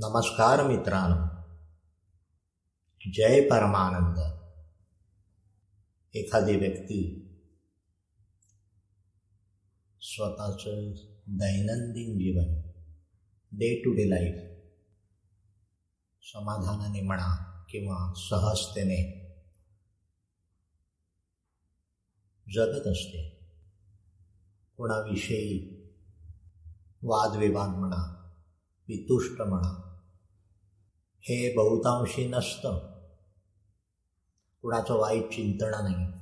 नमस्कार मित्रांनो. जय परमानंद. एखादी व्यक्ती स्वतःचं दैनंदिन जीवन डे टू डे लाईफ समाधानाने म्हणा किंवा सहजतेने जगत असते. कोणाविषयी वादविवाद म्हणा वितुष्ट म्हणा हे बहुतांशी नसतं. कुणाचं वाईट चिंतन नाही.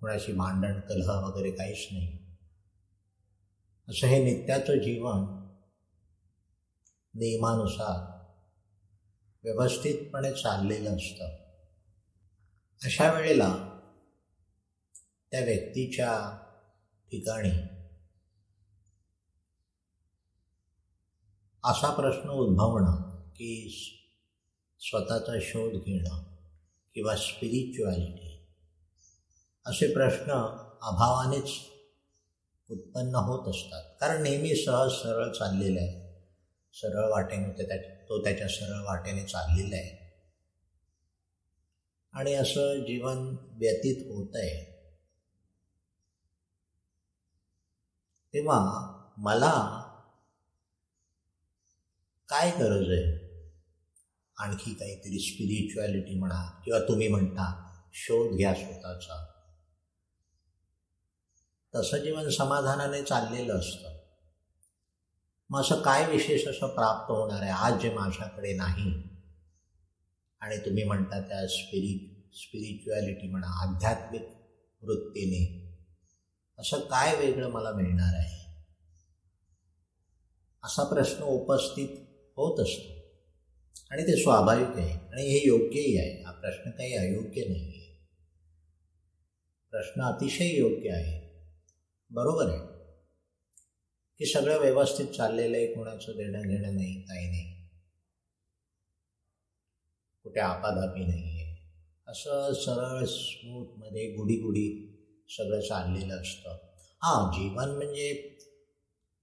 कुणाशी भांडण कलह वगैरे काहीच नाही. असं हे नित्याचं जीवन नियमानुसार व्यवस्थितपणे चाललेलं असतं. अशा वेळेला त्या व्यक्तीच्या ठिकाणी असा प्रश्न उद्भवणं की स्वतःचा शोध घेणं किंवा स्पिरिच्युॲलिटी असे प्रश्न अभावानेच उत्पन्न होत असतात. कारण नेहमी सहज सरळ चाललेलं आहे. सरळ वाटेने त्या तो त्याच्या सरळ वाटेने चाललेला आहे. आणि असं जीवन व्यतीत होत आहे. तेव्हा मला काय गरज आहे? आणखी काहीतरी स्पिरिच्युअलिटी म्हणा किंवा तुम्ही म्हणता शोध घ्या स्वतःचा. तसं जीवन समाधानाने चाललेलं असतं. मग असं काय विशेष असं प्राप्त होणार आहे? आज जे माझ्याकडे नाही. आणि तुम्ही म्हणता त्या स्पिरि स्पिरिच्युअलिटी म्हणा आध्यात्मिक वृत्तीने. असं काय वेगळं मला मिळणार आहे? असा प्रश्न उपस्थित होत असतो. आणि ते स्वाभाविक आहे. आणि हे योग्यही आहे. हा प्रश्न काही अयोग्य नाही आहे प्रश्न अतिशय योग्य आहे. बरोबर आहे. की सगळं व्यवस्थित चाललेलं आहे कोणाचं देणं घेणं नाही काही नाही. कुठे आपाधापी नाही आहे असं सरळ स्मूथमध्ये गुढी गुढी सगळं चाललेलं असतं. हां जीवन म्हणजे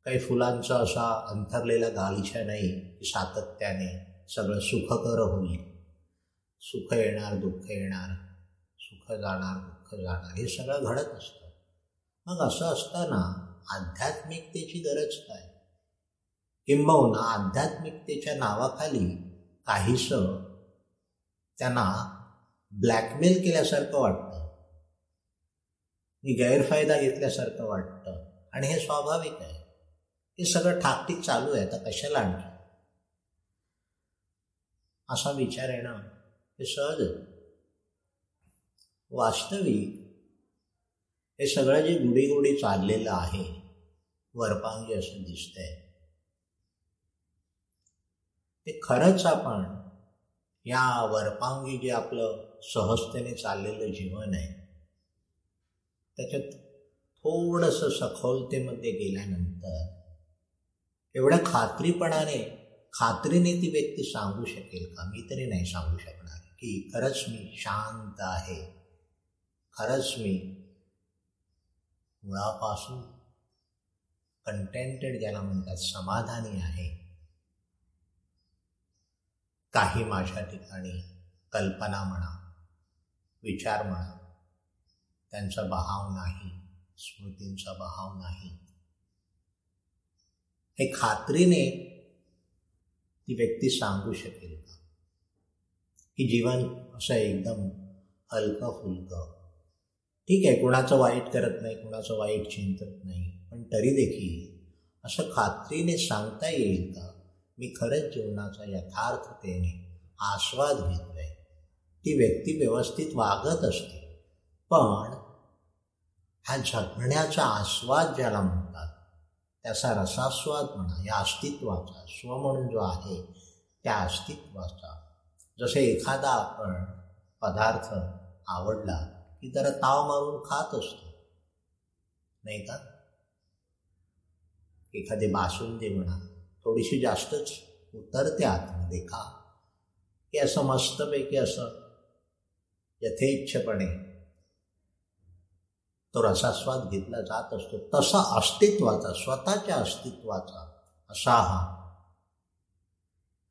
काही फुलांचा असा अंथरलेला गालिचा नाही की सातत्याने सगळं सुखकर होईल सुख येणार दुःख येणार सुख जाणार दुःख जाणार हे सगळं घडत असतं. मग असं असताना आध्यात्मिकतेची गरज काय? किंबहुना आध्यात्मिकतेच्या नावाखाली काहीसं त्यांना ब्लॅकमेल केल्यासारखं वाटतं. गैरफायदा घेतल्यासारखं वाटतं. आणि हे स्वाभाविक आहे. हे सगळं ठाकटीक चालू आहे आता कशाला आणखी? असा विचार येणं हे सहज वास्तविक हे सगळं जे गुढीगुढी गुढी चाललेलं आहे वरपांगी असं दिसतंय. ते खरंच आपण या वरपांगी जे आपलं सहजतेने चाललेलं जीवन आहे त्याच्यात थोडंसं सखोलतेमध्ये गेल्यानंतर एवढ्या खात्रीपणाने खात्रीने ती व्यक्ती सांगू शकेल का? मी तरी नाही सांगू शकणार. की खरंच मी शांत आहे. खरंच मी मुळापासून कंटेंटेड ज्याला म्हणतात, समाधानी आहे. काही माझ्या ठिकाणी कल्पना म्हणा, विचार म्हणा, त्यांचा बहाव नाही, स्मृतींचा बहाव नाही. हे खात्रीने ती व्यक्ती सांगू शकेल का? की जीवन असं एकदम हलकं फुलकं ठीक आहे कुणाचं वाईट करत नाही कुणाचं वाईट चिंतत नाही पण तरी देखील असं खात्रीने सांगता येईल का? मी खरंच जीवनाचा यथार्थतेने आस्वाद घेतोय ती व्यक्ती व्यवस्थित वागत असते. पण ह्या जगण्याचा आस्वाद ज्याला म्हणतात त्याचा रसास्वाद म्हणा या अस्तित्वाचा स्व म्हणून जो आहे त्या अस्तित्वाचा. जसे एखादा आपण पदार्थ आवडला की त्याला ताव मारून खात असतो. नाही का? एखादी बासुंदी म्हणा थोडीशी जास्तच उतरते आतमध्ये का की असं मस्तपैकी असं यथेच्छपणे तो रसास्वाद घेतला जात असतो. तसा अस्तित्वाचा स्वतःच्या अस्तित्वाचा असा हा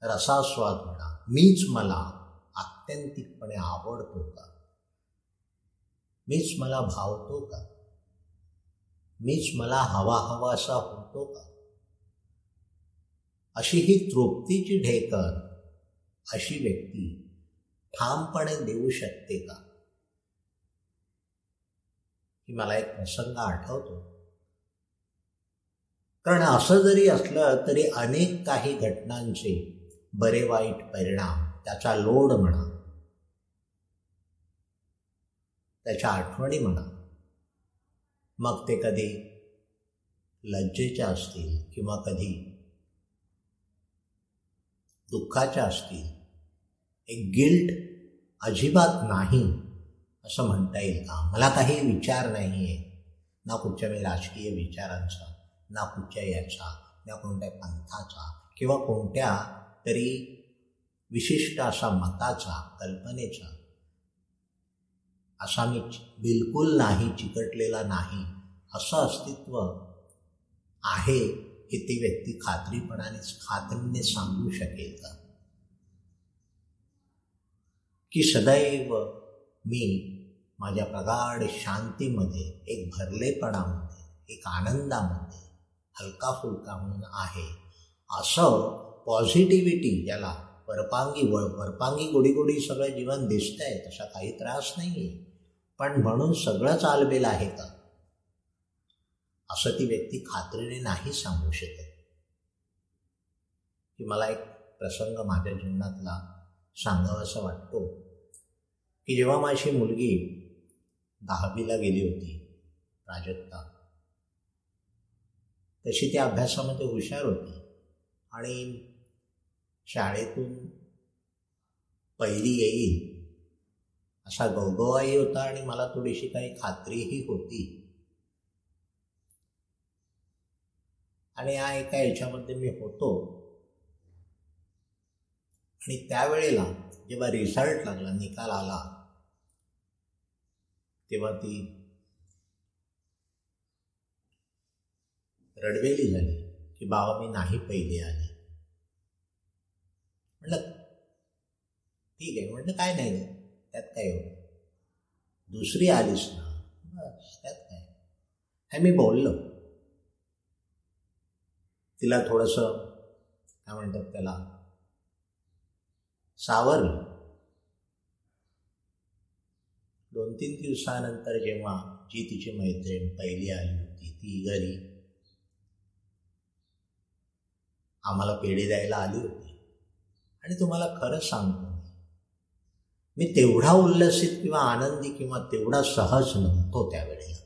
रसास्वाद म्हणा मीच मला आत्यंतिकपणे आवडतो का? मीच मला भावतो का? मीच मला हवा हवा असा होतो का? अशी ही तृप्तीची ढेकर अशी व्यक्ती ठामपणे देऊ शकते का? की मला एक प्रसंग आठवतो. कारण असं जरी असलं तरी अनेक काही घटनांचे बरे वाईट परिणाम त्याचा लोड म्हणा त्याच्या आठवणी म्हणा मग ते कधी लज्जेच्या असतील किंवा कधी दुःखाच्या असतील एक गिल्ट अजिबात नाही. असं म्हणता येईल का? मला काही विचार नाही आहे ना कुठच्या मी राजकीय विचारांचा ना कुठच्या याचा ना कोणत्या पंथाचा किंवा कोणत्या तरी विशिष्ट असा मताचा कल्पनेचा. असा मी बिलकुल नाही चिकटलेला नाही. असं अस्तित्व आहे हे ती व्यक्ती खात्रीपणाने खात्रीने सांगू शकेल का? की सदैव मी माझ्या प्रगाढ शांतीमध्ये एक भरलेपणामध्ये एक आनंदामध्ये हलका फुलका म्हणून आहे. असं पॉझिटिव्हिटी ज्याला परपांगी व परपांगी गोडी गोडी सगळं जीवन दिसत आहे तसा काही त्रास नाही आहे पण म्हणून सगळंच आलबेल आहे का? असं ती व्यक्ती खात्रीने नाही सांगू शकत. की मला एक प्रसंग माझ्या जीवनातला सांगावा असं वाटतो. की जेव्हा माझी मुलगी दहावीला गेली होती प्राजक्ता. तशी ती अभ्यासामध्ये हुशार होती आणि शाळेतून पहिली येईल असा गौगवाही होता आणि मला थोडीशी काही खात्रीही होती. आणि या एका याच्यामध्ये मी होतो. आणि त्यावेळेला जेव्हा रिझल्ट लागला निकाल आला तेव्हा ती रडवेली झाली की बाबा मी नाही पहिली आली. म्हटलं ठीक आहे. म्हटलं काय नाही त्यात काय हो दुसरी आलीस ना. बस त्यात काय? हे मी बोललो. तिला थोडंसं काय म्हणतात त्याला सावरलं. दोन तीन दिवसानंतर जेव्हा जी तिची मैत्रीण पहिली आली होती ती घरी. आम्हाला पेढे द्यायला आली होती. आणि तुम्हाला खरं सांगतो मी तेवढा उल्लसित किंवा आनंदी किंवा तेवढा सहज नव्हतो त्यावेळेला.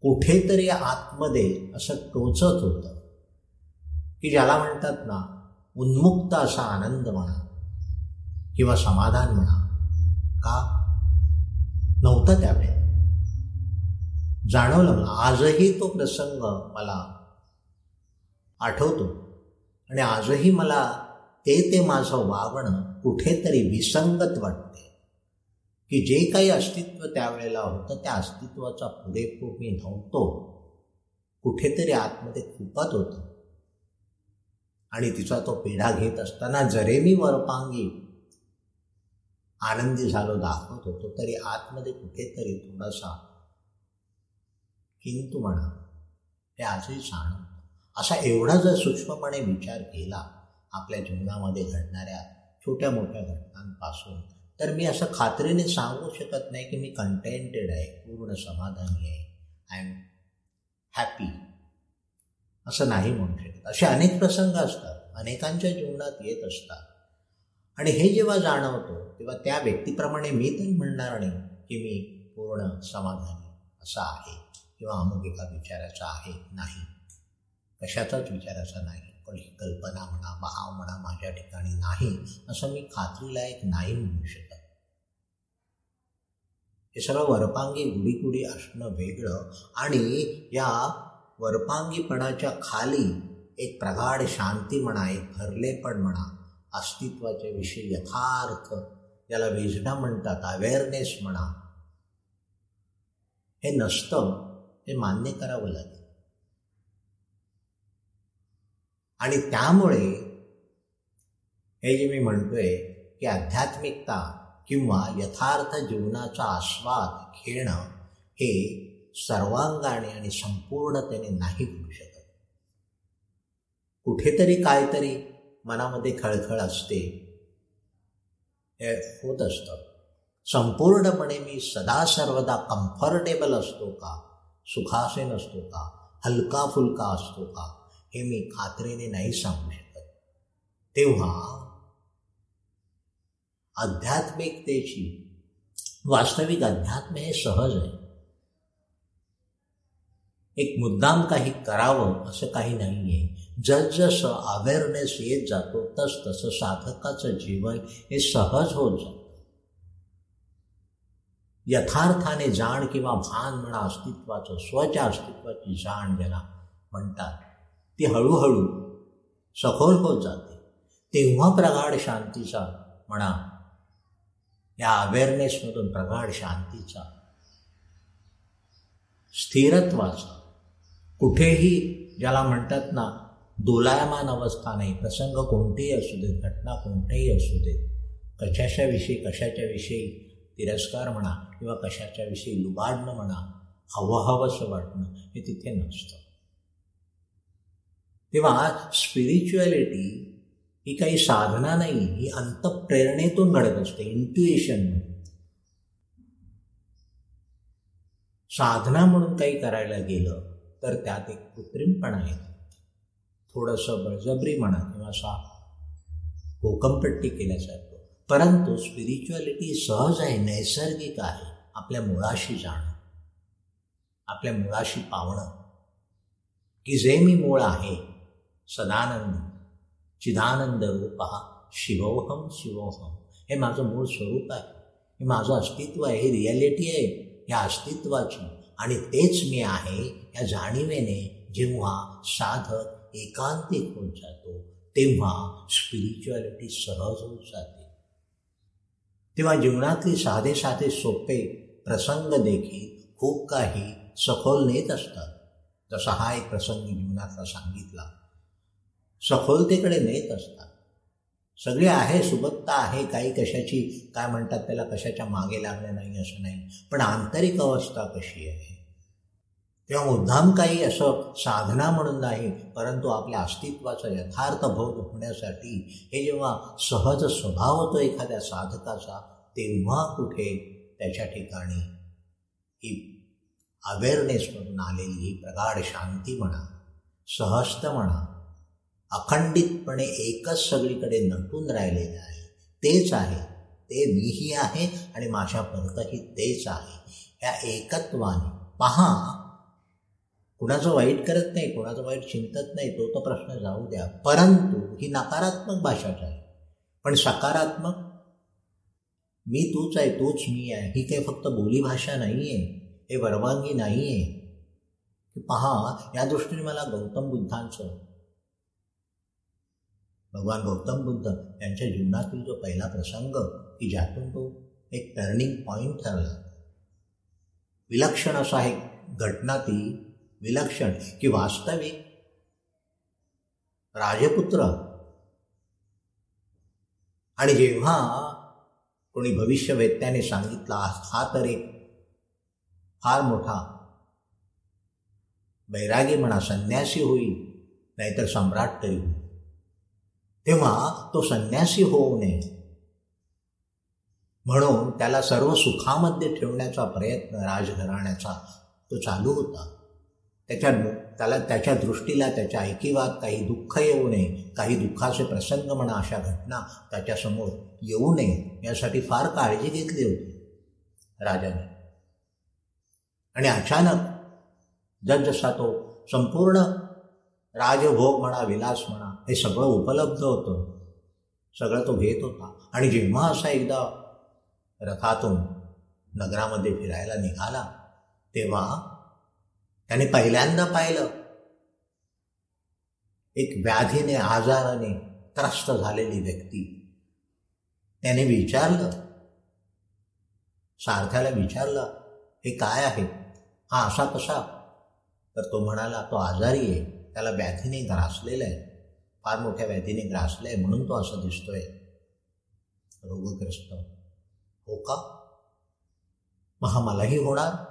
कुठेतरी आतमध्ये असं टोचत होतं की ज्याला म्हणतात ना उन्मुक्त असा आनंद म्हणा किंवा समाधान म्हणा का नव्हतं त्यावेळेला जाणवलं मला. आजही तो प्रसंग मला आठवतो. आणि आजही मला ते ते माझं वागणं कुठेतरी विसंगत वाटते. की जे काही अस्तित्व त्यावेळेला होतं त्या अस्तित्वाचा पुरेपूर मी नव्हतो. कुठेतरी आतमध्ये खुपत होतं. आणि तिचा तो पेढा घेत असताना जरे मी वरपांगी आनंदी झालो दाखवत होतो तरी आतमध्ये कुठेतरी थोडासा किंतु म्हणा हे आजही सांग असा एवढा जर सूक्ष्मपणे विचार केला आपल्या जीवनामध्ये घडणाऱ्या छोट्या मोठ्या घटनांपासून तर मी असं खात्रीने सांगू शकत नाही की मी कंटेंटेड आहे पूर्ण समाधानी आहे आय एम हॅपी असं नाही म्हणू शकत. असे अनेक प्रसंग असतात. अनेकांच्या जीवनात येत असतात. आणि हे जेव्हा जाणवतो तेव्हा त्या व्यक्तीप्रमाणे मी तरी म्हणणार नाही की मी पूर्ण समाधानी असा आहे किंवा अमुक एका विचाराचा आहे नाही. कशाचाच विचाराचा नाही. पण ही कल्पना म्हणा भाव म्हणा माझ्या ठिकाणी नाही असं मी खात्रीलायक नाही म्हणू शकत. हे सगळं वरपांगी गुढी असणं वेगळं आणि या वरपांगीपणाच्या खाली एक प्रगाढ शांती म्हणा एक भरलेपण म्हणा अस्तित्वाच्या विषयी यथार्थ याला वेजना म्हणतात अवेअरनेस म्हणा. हे नसतं हे मान्य करावं लागेल. आणि त्यामुळे हे जे मी म्हणतोय की आध्यात्मिकता किंवा यथार्थ जीवनाचा आस्वाद घेणं हे सर्वांगाने आणि संपूर्णतेने नाही घडू शकत. कुठेतरी काहीतरी मनामध्ये खळखळ असते. हे होत असतं. संपूर्णपणे मी सदा सर्वदा कम्फर्टेबल असतो का? सुखासीन असतो का? हलका फुलका असतो का? हे मी खात्रीने नाही सांगू शकत. तेव्हा आध्यात्मिकतेची, वास्तविक अध्यात्म हे सहज आहे. एक मुद्दाम काही करावं असं काही नाही आहे जसजसं अवेअरनेस येत जातो तस तसं साधकाचं जीवन हे सहज होत जातं. यथार्थाने जाण किंवा भान म्हणा अस्तित्वाचं स्वच्या अस्तित्वाची जाण ज्याला म्हणतात ती हळूहळू सखोल होत जाते. तेव्हा प्रगाढ शांतीचा म्हणा या अवेअरनेसमधून प्रगाढ शांतीचा स्थिरत्वाचा कुठेही ज्याला म्हणतात ना दोलायमान अवस्था नाही. प्रसंग कोणतेही असू देत घटना कोणत्याही असू देत कशाच्या विषयी कशाच्या विषयी तिरस्कार म्हणा किंवा कशाच्या विषयी लुबाडणं म्हणा हवंहवंसं वाटणं हे तिथे नसतं. तेव्हा स्पिरिच्युअलिटी ही काही साधना नाही ही अंतप्रेरणेतून घडत असते इंट्युएशन साधना म्हणून काही करायला गेलं तर त्यात एक कृत्रिमपणा येतो. थोडंसं बळजबरी म्हणा किंवा असा कोकमपट्टी केल्यासारखं. परंतु स्पिरिच्युअलिटी सहज आहे नैसर्गिक आहे आपल्या मुळाशी जाणं. आपल्या मुळाशी पावणं. की जे मी मूळ आहे सदानंद चिदानंद रूप शिवोहम शिवोहम हे माझं मूळ स्वरूप आहे. हे माझं अस्तित्व आहे ही रिॲलिटी आहे या अस्तित्वाची. आणि तेच मी आहे या जाणीवेने जेव्हा साधक एकांतिक होऊन जातो तेव्हा स्पिरिच्युअलिटी सहज होऊन जाते. तेव्हा जीवनातले साधे साधे सोपे प्रसंग देखील खूप काही सखोल नेत असतात. जसा हा एक प्रसंग जीवनातला सांगितला सखोलतेकडे नेत असतात. सगळे आहे सुबत्ता आहे काही कशाची काय म्हणतात त्याला कशाच्या मागे लागणे नाही असं नाही. पण आंतरिक अवस्था कशी आहे? तेव्हा मुद्दाम काही असं साधना म्हणून नाही परंतु आपल्या अस्तित्वाचा यथार्थ भोग होण्यासाठी हे जेव्हा सहज स्वभाव होतो एखाद्या साधकाचा तेव्हा कुठे त्याच्या ठिकाणी ही अवेअरनेसमधून आलेली ही प्रगाढ शांती म्हणा सहस्त म्हणा अखंडितपणे एकच सगळीकडे नटून राहिलेलं आहे तेच आहे ते मीही आहे आणि माझ्या परतही तेच आहे. या एकत्वाने पहा कुणाचं वाईट करत नाही कुणाचं वाईट चिंतत नाही तो तर प्रश्न जाऊ द्या. परंतु ही नकारात्मक भाषाच आहे पण सकारात्मक मी तूच आहे तूच मी आहे. ही काही फक्त बोलीभाषा नाही आहे हे परवानगी नाही आहे की पहा या दृष्टीने मला गौतम बुद्धांचं भगवान गौतम बुद्ध यांच्या जीवनातील जो पहिला प्रसंग की ज्यातून तो एक टर्निंग पॉईंट ठरला. विलक्षण असा एक घटना ती विलक्षण की वास्तविक. राजपुत्र. आणि जेव्हा कोणी भविष्यवेत्याने सांगितला हा तर एक फार मोठा बैरागी म्हणा संन्यासी होईल नाहीतर सम्राट तरी होईल. तेव्हा तो संन्यासी होऊ नये. म्हणून त्याला सर्व सुखामध्ये ठेवण्याचा प्रयत्न राजघराण्याचा तो चालू होता. त्याच्या त्याला त्याच्या दृष्टीला त्याच्या ऐकिवात काही दुःख येऊ नये काही दुःखाचे प्रसंग म्हणा अशा घटना त्याच्यासमोर येऊ नये यासाठी फार काळजी घेतली होती राजाने. आणि अचानक जसजसा तो संपूर्ण राजभोग म्हणा विलास म्हणा हे सगळं उपलब्ध होतं. सगळं तो घेत होता. आणि जेव्हा असा एकदा रथातून नगरामध्ये फिरायला निघाला तेव्हा त्याने पहिल्यांदा पाहिलं. एक व्याधीने आजाराने त्रस्त झालेली व्यक्ती. त्याने विचारलं. सारथ्याला विचारलं हे काय आहे? हा असा कसा? तर तो म्हणाला तो आजारी आहे. त्याला व्याधीने ग्रासलेला आहे. फार मोठ्या व्याधीने ग्रासलं आहे म्हणून तो असं दिसतोय. रोगग्रस्त. हो का? मग हा मलाही होणार?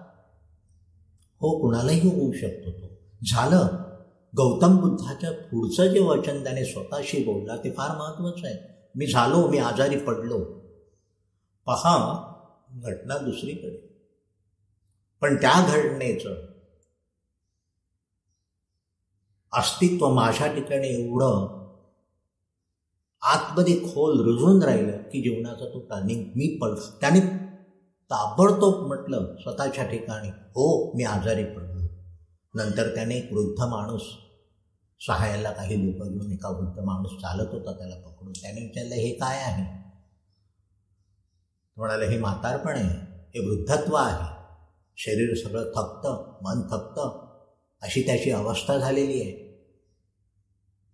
हो कुणालाही होऊ शकतो तो. झालं. गौतम बुद्धाच्या पुढचं जे वचन त्याने स्वतःशी बोलला ते फार महत्वाचं आहे. मी झालो मी आजारी पडलो. पहा घटना दुसरीकडे. पण त्या घटनेचं अस्तित्व माझ्या ठिकाणी एवढं आतमध्ये खोल रुजून राहिलं की जीवनाचा तो टर्निंग मी पड त्याने ताबडतोब म्हटलं स्वतःच्या ठिकाणी. हो मी आजारी पडलो. नंतर त्याने एक वृद्ध माणूस सहाय्याला काही लोक घेऊन एका वृद्ध माणूस चालत होता त्याला पकडून. त्याने विचारलं हे काय आहे? म्हणाले हे म्हातारपण आहे. हे वृद्धत्व आहे. शरीर सगळं थकतं मन थकतं. अशी त्याची अवस्था झालेली आहे.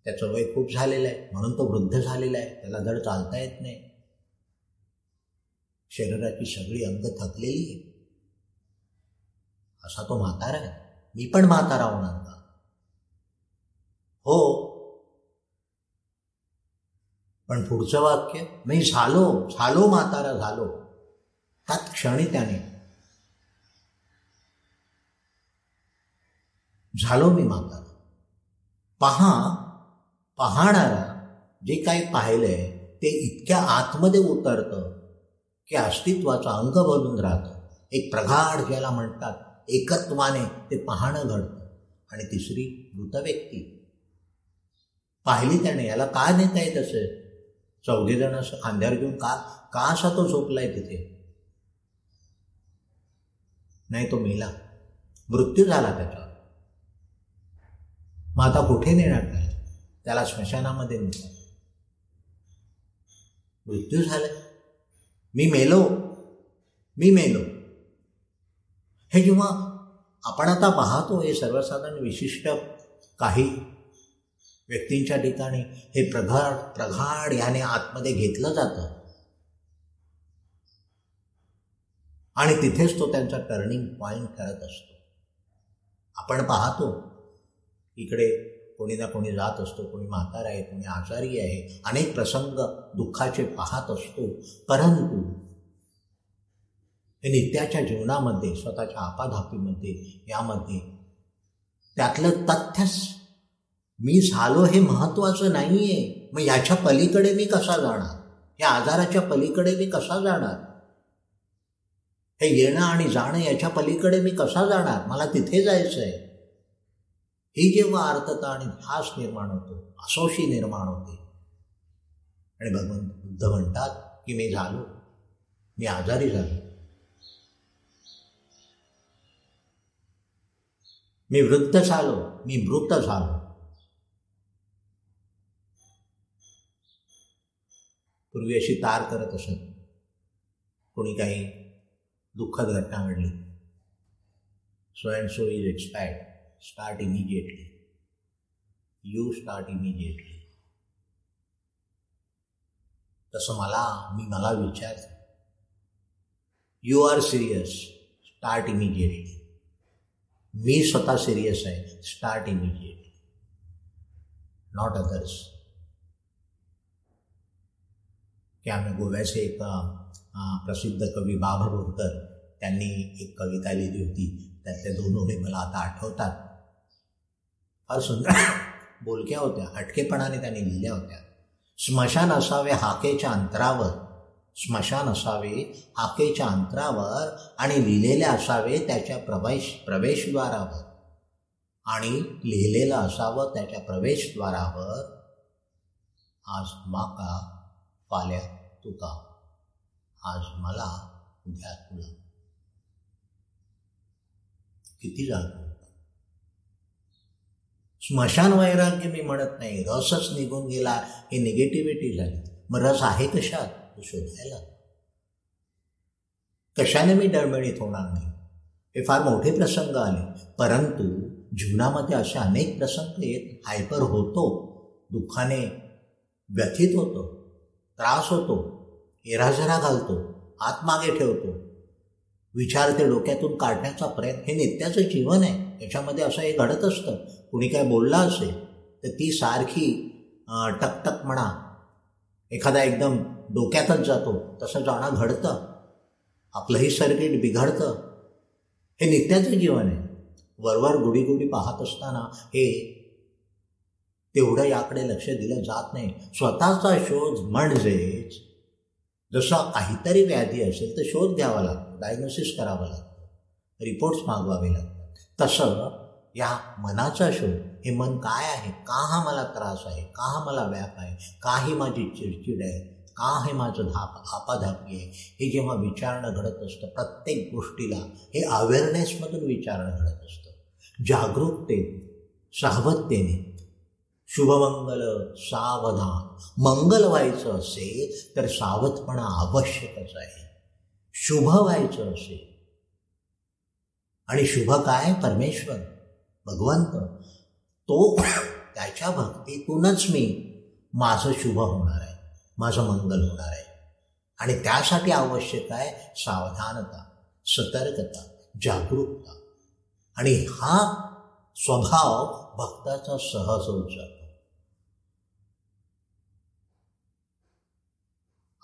त्याचं वय खूप झालेलं आहे. म्हणून तो वृद्ध झालेला आहे. त्याला धड चालता येत नाही. शरीराची सगळी अंग थकलेली आहे. असा तो म्हातारा आहे. मी पण म्हातारा होणार का? हो. पण पुढचं वाक्य मी झालो झालो म्हातारा झालो. त्यात क्षणी त्याने. झालो मी म्हातारा. पहा पाहणारा जे काही पाहिलंय ते इतक्या आतमध्ये उतरतं. की अस्तित्वाचा अंग बनून राहतं. एक प्रगाढ ज्याला म्हणतात एकत्वाने ते पाहणं घडतं. आणि तिसरी मृत व्यक्ती. पाहिली त्याने याला का नेता येत असेल? चौघेजण असं खांद्यावर घेऊन का का असा तो झोपलाय तिथे? नाही तो मेला. मृत्यू झाला त्याचा मग आता कुठे नेणार नाही त्याला स्मशानामध्ये नेतात. मृत्यू झाला मी मेलो. मी मेलो. हे जेव्हा आपण आता पाहतो हे सर्वसाधारण विशिष्ट काही व्यक्तींच्या ठिकाणी हे प्रगाढ प्रगाढ याने आतमध्ये घेतलं जातं. आणि तिथेच तो त्यांचा टर्निंग पॉईंट करत असतो. आपण पाहतो इकडे कोणी ना कोणी जात असतो कोणी म्हातार आहे कोणी आजारी आहे अनेक प्रसंग दुःखाचे पाहत असतो. परंतु हे नित्याच्या जीवनामध्ये स्वतःच्या आपाधापीमध्ये यामध्ये त्यातलं तथ्यच मी झालो हे महत्त्वाचं नाही आहे मग याच्या पलीकडे मी कसा जाणार? या आजाराच्या पलीकडे मी कसा जाणार? हे येणं आणि जाणं याच्या पलीकडे मी कसा जाणार? मला तिथे जायचं आहे ही जेव्हा अर्थता आणि ध्यास निर्माण होतो असोशी निर्माण होते आणि भगवंत बुद्ध म्हणतात की मी झालो मी आजारी झालो मी वृद्ध झालो मी मृत झालो पूर्वी अशी तार करत असत कोणी काही दुःखद घटना घडली so and so is expired start immediately you start immediately तसं मला, मी मला विचार you are serious start immediately मी स्वतः सिरियस आहे स्टार्ट इमिजिएटली नॉट अदर्स की आम्ही गोव्याचे एक प्रसिद्ध कवी बाबा बोरकर, त्यांनी एक कविता लिहिली होती. त्यातल्या दोन ओळी मला आता आठवतात. फार सुंदर. बोलक्या होत्या हटकेपणाने त्यांनी लिहिल्या होत्या. स्मशान असावे हाकेच्या अंतरावर स्मशान असावे हाकेच्या अंतरावर आणि लिहिलेले असावे त्याच्या प्रवेश प्रवेशद्वारावर. आणि लिहिलेलं असावं त्याच्या प्रवेशद्वारावर. आज माका पाल्या तुका. आज मला उद्या तुला. किती जाणतो स्मशान वैराग्य मी म्हणत नाही. रसच निघून गेला हे निगेटिव्हिटी झाली. मग रस आहे कशात? तो शोधायला. कशाने मी डळमळीत होणार नाही? हे फार मोठे प्रसंग आले. परंतु जीवनामध्ये असे अनेक प्रसंग येत हायपर होतो. दुःखाने व्यथित होतो. त्रास होतो. एराझरा घालतो. आतमागे ठेवतो. विचार ते डोक्यातून काढण्याचा प्रयत्न हे नित्याचं जीवन आहे. त्याच्यामध्ये असं हे घडत असतं. कुणी काय बोलला असेल तर ती सारखी टकटक म्हणा एखादा एकदम डोक्यातच जातो. तसं जाणं घडतं. आपलंही सर्किट बिघडतं. हे नित्याचं जीवन आहे. वरवर गुढी गुढी पाहत असताना हे तेवढं याकडे लक्ष दिलं जात नाही. स्वतःचा शोध म्हणजेच जसा काहीतरी व्याधी असेल तर शोध घ्यावा लागतो डायग्नोसिस करावं लागतं रिपोर्ट्स मागवावे लागतात. तसं या मनाचा शोध हे मन काय आहे का हा मला त्रास आहे का हा मला व्याप आहे का ही माझी चिडचिड आहे का हे माझं धाप आपाधापी आहे हे जेव्हा विचारणं घडत असतं प्रत्येक गोष्टीला हे अवेअरनेसमधून विचारणं घडत असतं. जागरूकते सावधतेने शुभमंगल सावधान. मंगल व्हायचं असेल तर सावधपणा आवश्यकच आहे. शुभ व्हायचं असेल आणि शुभ काय? परमेश्वर भगवंत. तो त्याच्या भक्तीतूनच मी माझं शुभ होणार आहे माझं मंगल होणार आहे. आणि त्यासाठी आवश्यक आहे सावधानता सतर्कता जागरूकता. आणि हा स्वभाव भक्ताचा सहज होऊ शकतो.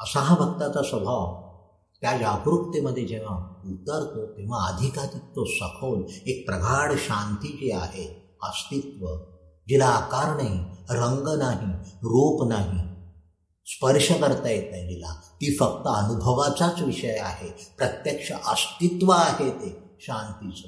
असा हा भक्ताचा स्वभाव त्या जागरूकतेमध्ये जेव्हा उतरतो तेव्हा अधिकाधिक तो सखोल एक प्रगाढ शांती जी आहे अस्तित्व जिला आकार नाही रंग नाही रूप नाही स्पर्श करता येत नाही जिला. ती फक्त अनुभवाचाच विषय आहे प्रत्यक्ष अस्तित्व आहे ते शांतीचं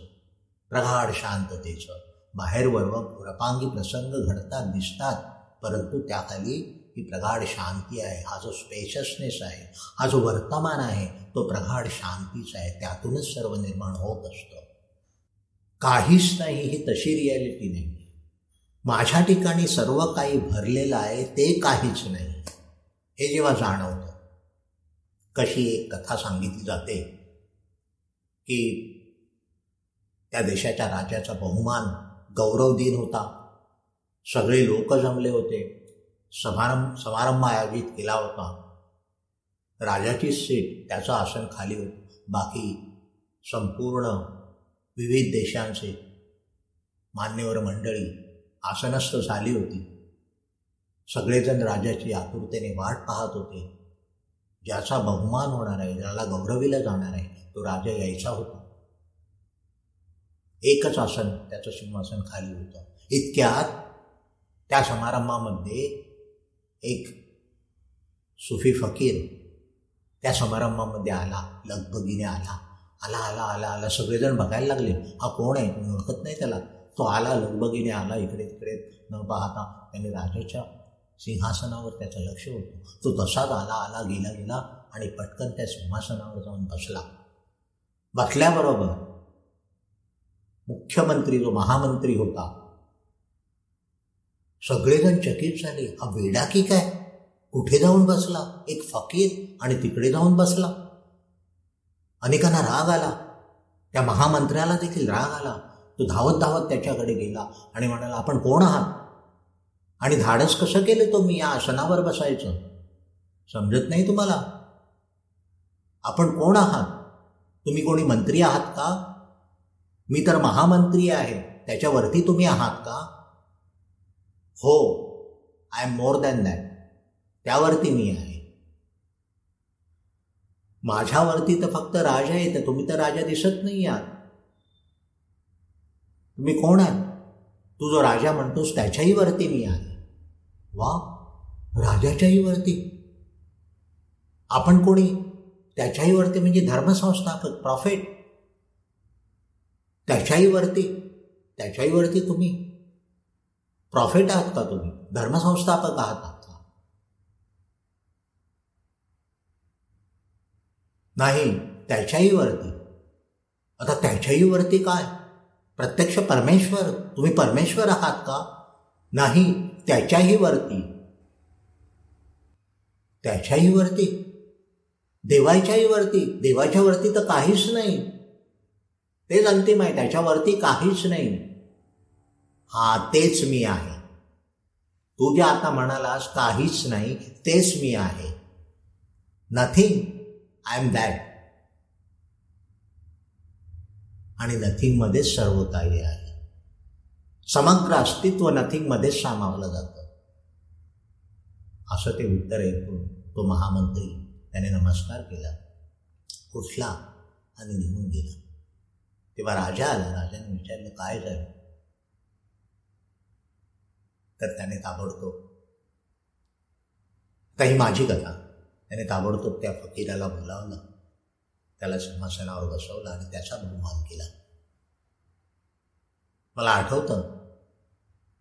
प्रगाढ शांततेचं. बाहेर वरव रपांगी प्रसंग घडतात दिसतात परंतु त्याखाली ही प्रगाढ शांती आहे. हा जो स्पेशसनेस आहे हा जो वर्तमान आहे तो प्रगाढ शांतीचा आहे. त्यातूनच सर्व निर्माण होत असतं. काहीच नाही ही तशी रियालिटी नाही. माझ्या ठिकाणी सर्व काही भरलेलं आहे ते काहीच नाही. हे जेव्हा जाणवतं कशी एक कथा सांगितली जाते की त्या देशाच्या राजाचा बहुमान गौरव दिन होता. सगळे लोक जमले होते. समारंभ समारंभ आयोजित केला होता. राजाची सीट त्याचं आसन खाली होतं. बाकी संपूर्ण विविध देशांचे मान्यवर मंडळी आसनस्थ झाली होती. सगळेजण राजाची आतुरतेने वाट पाहत होते. ज्याचा बहुमान होणार आहे ज्याला गौरविला जाणार आहे तो राजा यायचा होता. एकच आसन त्याचं सिंहासन खाली होतं. इतक्यात त्या समारंभामध्ये एक सुफी फकीर त्या समारंभामध्ये आला लगबगीने आला. आला आला आला आला. सगळेजण बघायला लागले. हा कोण आहे? मी ओळखत नाही त्याला. तो आला लगबगीने आला इकडे तिकडे. न पाहता त्याने राजाच्या सिंहासनावर त्याचं लक्ष होतं तो तसाच आला आला गेला गेला आणि पटकन त्या सिंहासनावर जाऊन बसला. बसल्याबरोबर मुख्यमंत्री जो महामंत्री होता सगळेजण चकित झाले. हा वेडा की काय? कुठे जाऊन बसला? एक फकीर आणि तिकडे जाऊन बसला. अनेकांना राग आला. त्या महामंत्र्याला देखील राग आला. तो धावत धावत त्याच्याकडे गेला आणि म्हणाला आपण कोण आहात? आणि धाडस कसं केलं तो मी या आसनावर बसायचं? समजत नाही तुम्हाला? आपण कोण आहात? तुम्ही कोणी मंत्री आहात का? मी तर महामंत्री आहे. त्याच्यावरती तुम्ही आहात का? हो I am more than that त्यावरती मी आहे. माझ्यावरती तर फक्त राजा येतं तुम्ही तर राजा दिसत नाही आहात. तुम्ही कोण आहात? तू जो राजा म्हणतोस त्याच्याही वरती मी आहे. वा राजाच्याही वरती. आपण कोणी? त्याच्याही वरती म्हणजे धर्मसंस्थापक प्रॉफिट त्याच्याही वरती. त्याच्याही वरती तुम्ही. प्रॉफिट आहात का तुम्ही. धर्मसंस्थापक आहात का नाही त्याच्याही वरती. आता त्याच्याही वरती काय? प्रत्यक्ष परमेश्वर तुम्ही परमेश्वर आहात का? नाही त्याच्याही वरती. त्याच्याही वरती. देवाच्याही वरती. देवाच्या वरती तर काहीच नाही. तेच अंतिम आहे त्याच्यावरती काहीच नाही. हा तेच मी आहे. तू जे आता म्हणालास काहीच नाही तेच मी आहे. नथिंग आय एम दॅट आणि नथिंगमध्येच सर्व काही आहे. समग्र अस्तित्व नथिंगमध्येच सामावलं जातं. असं ते उत्तर ऐकून तो महामंत्री त्याने नमस्कार केला. उठला आणि निघून गेला तेव्हा राजा आला. राजाने विचारलं काय झालं? तर त्याने ताबडतोब काही माझी कथा त्याने ताबडतोब त्या फकीराला बोलावलं. त्याला सिंहासनावर बसवलं आणि त्याचा बहुमान केला. मला आठवतं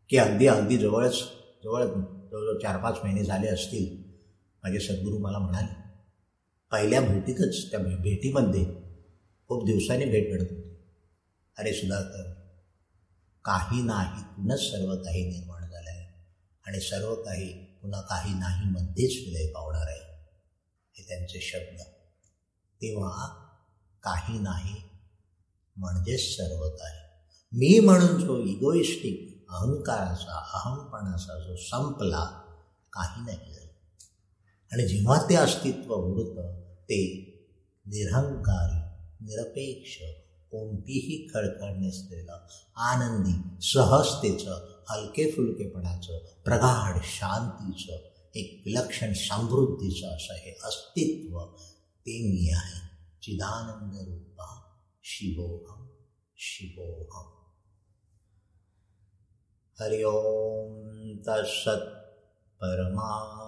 की अगदी अगदी जवळच जवळ जवळजवळ चार पाच महिने झाले असतील माझे सद्गुरू मला म्हणाले पहिल्या भेटीतच त्या भेटीमध्ये खूप दिवसांनी भेट घडत होती. अरे सुधाकर काही नाही पुन्हा सर्व काही निर्माण आणि सर्व काही पुन्हा काही नाही मध्येच विलय पावणार आहे. हे त्यांचे शब्द. तेव्हा काही नाही म्हणजेच सर्व काही. मी म्हणून जो इगोइस्टिक अहंकाराचा अहमपणाचा जो संपला काही नाही झालं. आणि जेव्हा ते अस्तित्व उरतं ते निरहंकारी निरपेक्ष कोणतीही खळखळ नसलेलं आनंदी सहजतेचं हलके फुलकेपणाचं प्रगाढ शांतीचं एक विलक्षण समृद्धीचं असं हे अस्तित्व ते मी आहे. चिदानंद रूपा शिवोहम शिवोहम. हरि ओम तत्सत् परमा